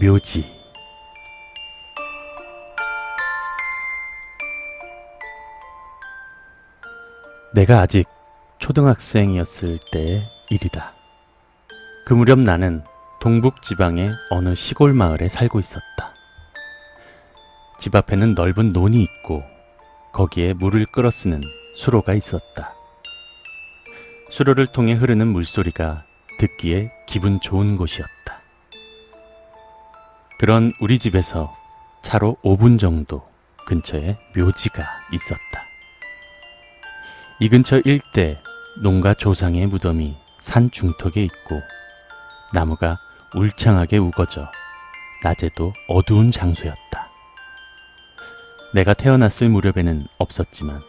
묘지 내가 아직 초등학생이었을 때의 일이다. 그 무렵 나는 동북 지방의 어느 시골 마을에 살고 있었다. 집 앞에는 넓은 논이 있고 거기에 물을 끌어 쓰는 수로가 있었다. 수로를 통해 흐르는 물소리가 듣기에 기분 좋은 곳이었다. 그런 우리 집에서 차로 5분 정도 근처에 묘지가 있었다. 이 근처 일대 농가 조상의 무덤이 산 중턱에 있고 나무가 울창하게 우거져 낮에도 어두운 장소였다. 내가 태어났을 무렵에는 없었지만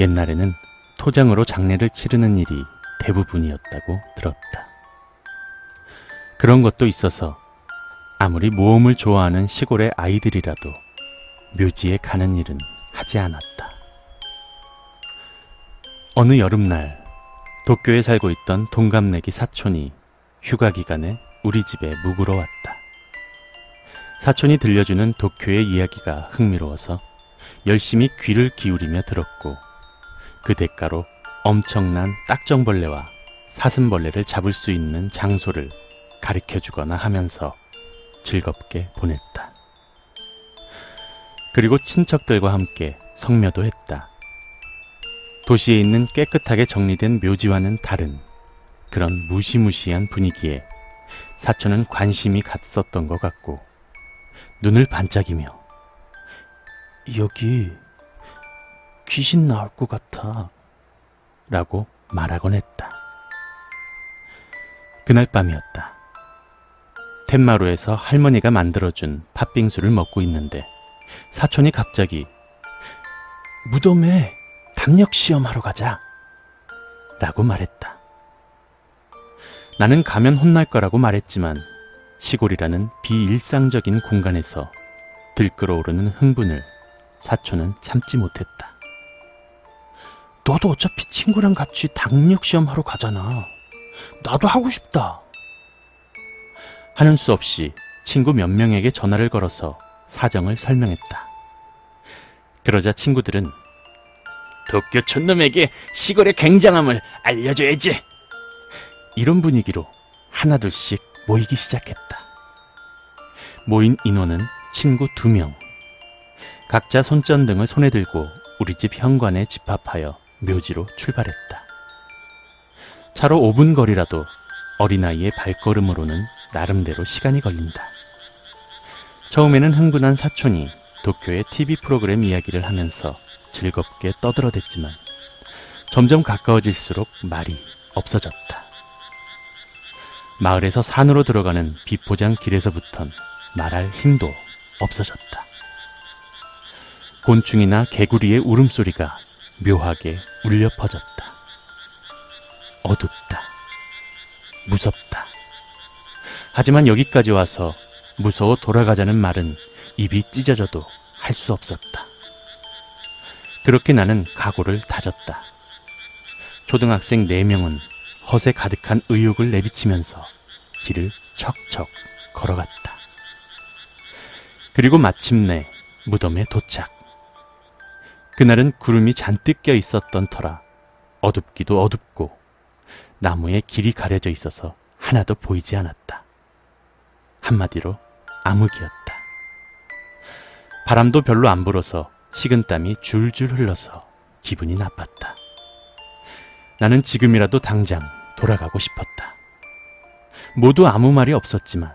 옛날에는 토장으로 장례를 치르는 일이 대부분이었다고 들었다. 그런 것도 있어서 아무리 모험을 좋아하는 시골의 아이들이라도 묘지에 가는 일은 하지 않았다. 어느 여름날 도쿄에 살고 있던 동갑내기 사촌이 휴가 기간에 우리 집에 묵으러 왔다. 사촌이 들려주는 도쿄의 이야기가 흥미로워서 열심히 귀를 기울이며 들었고 그 대가로 엄청난 딱정벌레와 사슴벌레를 잡을 수 있는 장소를 가르쳐 주거나 하면서 즐겁게 보냈다. 그리고 친척들과 함께 성묘도 했다. 도시에 있는 깨끗하게 정리된 묘지와는 다른 그런 무시무시한 분위기에 사촌은 관심이 갔었던 것 같고 눈을 반짝이며 여기 귀신 나올 것 같아 라고 말하곤 했다. 그날 밤이었다. 텐마루에서 할머니가 만들어준 팥빙수를 먹고 있는데 사촌이 갑자기 무덤에 담력 시험하러 가자 라고 말했다. 나는 가면 혼날 거라고 말했지만 시골이라는 비일상적인 공간에서 들끓어오르는 흥분을 사촌은 참지 못했다. 너도 어차피 친구랑 같이 당력 시험 하러 가잖아. 나도 하고 싶다. 하는 수 없이 친구 몇 명에게 전화를 걸어서 사정을 설명했다. 그러자 친구들은 도쿄 촌놈에게 시골의 굉장함을 알려줘야지. 이런 분위기로 하나둘씩 모이기 시작했다. 모인 인원은 친구 두 명. 각자 손전등을 손에 들고 우리 집 현관에 집합하여 묘지로 출발했다. 차로 5분 거리라도 어린아이의 발걸음으로는 나름대로 시간이 걸린다. 처음에는 흥분한 사촌이 도쿄의 TV 프로그램 이야기를 하면서 즐겁게 떠들어댔지만 점점 가까워질수록 말이 없어졌다. 마을에서 산으로 들어가는 비포장 길에서부턴 말할 힘도 없어졌다. 곤충이나 개구리의 울음소리가 묘하게 울려 퍼졌다. 어둡다. 무섭다. 하지만 여기까지 와서 무서워 돌아가자는 말은 입이 찢어져도 할 수 없었다. 그렇게 나는 각오를 다졌다. 초등학생 4명은 허세 가득한 의욕을 내비치면서 길을 척척 걸어갔다. 그리고 마침내 무덤에 도착. 그날은 구름이 잔뜩 껴 있었던 터라 어둡기도 어둡고 나무에 길이 가려져 있어서 하나도 보이지 않았다. 한마디로 암흑이었다. 바람도 별로 안 불어서 식은땀이 줄줄 흘러서 기분이 나빴다. 나는 지금이라도 당장 돌아가고 싶었다. 모두 아무 말이 없었지만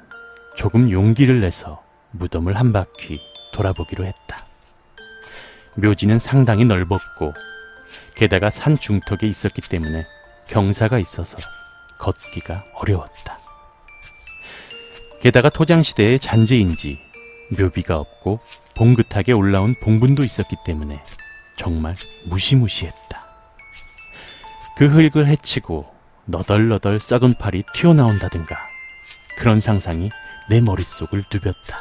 조금 용기를 내서 무덤을 한 바퀴 돌아보기로 했다. 묘지는 상당히 넓었고 게다가 산 중턱에 있었기 때문에 경사가 있어서 걷기가 어려웠다. 게다가 토장시대의 잔재인지 묘비가 없고 봉긋하게 올라온 봉분도 있었기 때문에 정말 무시무시했다. 그 흙을 헤치고 너덜너덜 썩은 팔이 튀어나온다든가 그런 상상이 내 머릿속을 누볐다.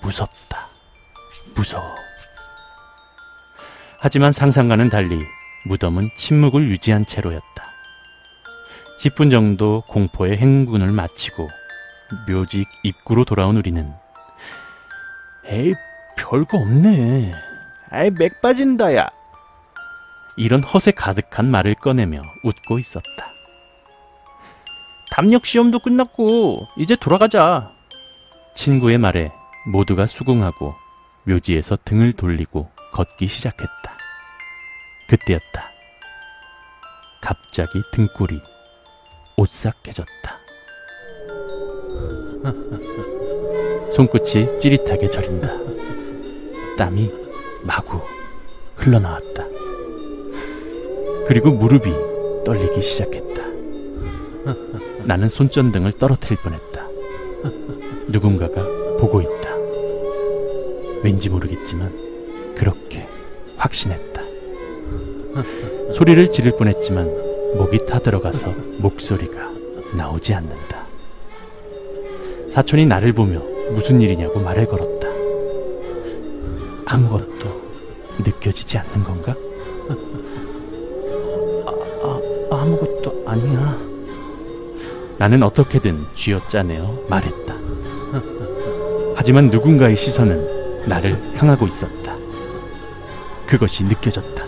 무섭다. 무서워. 하지만 상상과는 달리 무덤은 침묵을 유지한 채로였다. 10분 정도 공포의 행군을 마치고 묘지 입구로 돌아온 우리는 에이 별거 없네. 에이 맥 빠진다 야. 이런 허세 가득한 말을 꺼내며 웃고 있었다. 담력 시험도 끝났고 이제 돌아가자. 친구의 말에 모두가 수긍하고 묘지에서 등을 돌리고 걷기 시작했다. 그때였다. 갑자기 등골이 오싹해졌다. 손끝이 찌릿하게 저린다. 땀이 마구 흘러나왔다. 그리고 무릎이 떨리기 시작했다. 나는 손전등을 떨어뜨릴 뻔했다. 누군가가 보고 있다. 왠지 모르겠지만 그렇게 확신했다. 소리를 지를 뻔했지만 목이 타들어가서 목소리가 나오지 않는다. 사촌이 나를 보며 무슨 일이냐고 말을 걸었다. 아무것도 느껴지지 않는 건가? 아, 아, 아무것도 아니야. 나는 어떻게든 쥐어짜내어 말했다. 하지만 누군가의 시선은 나를 향하고 있었다. 그것이 느껴졌다.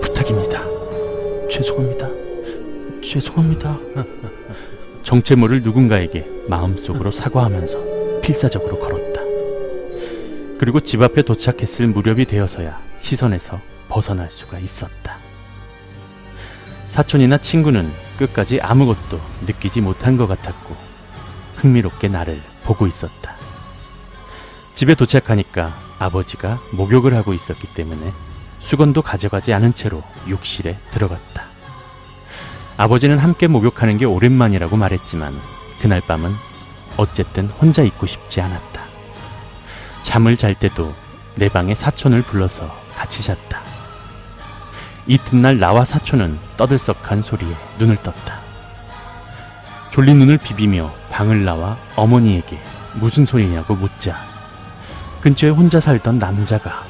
부탁입니다. 죄송합니다. 죄송합니다. 정체 모를 누군가에게 마음속으로 사과하면서 필사적으로 걸었다. 그리고 집 앞에 도착했을 무렵이 되어서야 시선에서 벗어날 수가 있었다. 사촌이나 친구는 끝까지 아무것도 느끼지 못한 것 같았고 흥미롭게 나를 보고 있었다. 집에 도착하니까 아버지가 목욕을 하고 있었기 때문에 수건도 가져가지 않은 채로 욕실에 들어갔다. 아버지는 함께 목욕하는 게 오랜만이라고 말했지만 그날 밤은 어쨌든 혼자 있고 싶지 않았다. 잠을 잘 때도 내 방에 사촌을 불러서 같이 잤다. 이튿날 나와 사촌은 떠들썩한 소리에 눈을 떴다. 졸린 눈을 비비며 방을 나와 어머니에게 무슨 소리냐고 묻자 근처에 혼자 살던 남자가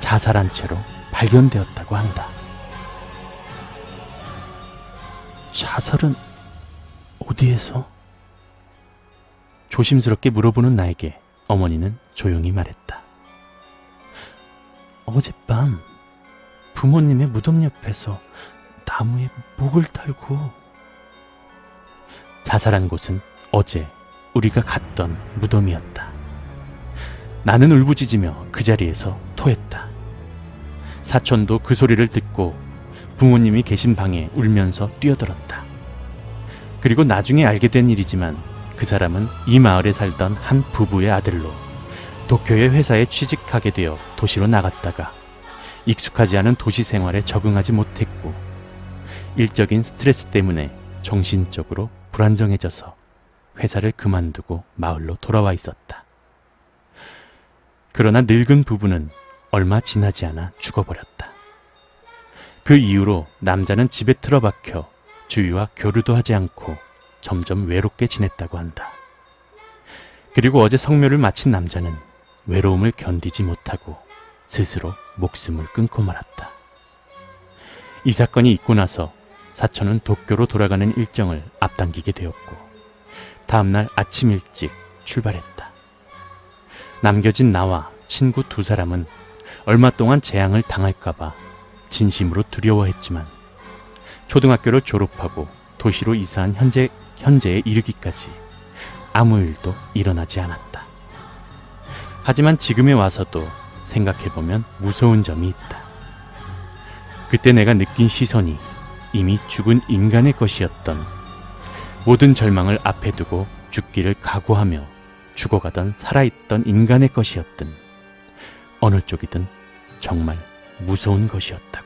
자살한 채로 발견되었다고 한다. 자살은 어디에서? 조심스럽게 물어보는 나에게 어머니는 조용히 말했다. 어젯밤 부모님의 무덤 옆에서 나무에 목을 달고 자살한 곳은 어제 우리가 갔던 무덤이었다. 나는 울부짖으며 그 자리에서 토했다. 사촌도 그 소리를 듣고 부모님이 계신 방에 울면서 뛰어들었다. 그리고 나중에 알게 된 일이지만 그 사람은 이 마을에 살던 한 부부의 아들로 도쿄의 회사에 취직하게 되어 도시로 나갔다가 익숙하지 않은 도시 생활에 적응하지 못했고 일적인 스트레스 때문에 정신적으로 불안정해져서 회사를 그만두고 마을로 돌아와 있었다. 그러나 늙은 부부는 얼마 지나지 않아 죽어버렸다. 그 이후로 남자는 집에 틀어박혀 주위와 교류도 하지 않고 점점 외롭게 지냈다고 한다. 그리고 어제 성묘를 마친 남자는 외로움을 견디지 못하고 스스로 목숨을 끊고 말았다. 이 사건이 있고 나서 사촌은 도쿄로 돌아가는 일정을 앞당기게 되었고 다음날 아침 일찍 출발했다. 남겨진 나와 친구 두 사람은 얼마 동안 재앙을 당할까봐 진심으로 두려워했지만 초등학교를 졸업하고 도시로 이사한 현재, 현재에 이르기까지 아무 일도 일어나지 않았다. 하지만 지금에 와서도 생각해보면 무서운 점이 있다. 그때 내가 느낀 시선이 이미 죽은 인간의 것이었던 모든 절망을 앞에 두고 죽기를 각오하며 죽어가던 살아있던 인간의 것이었든 어느 쪽이든 정말 무서운 것이었다고.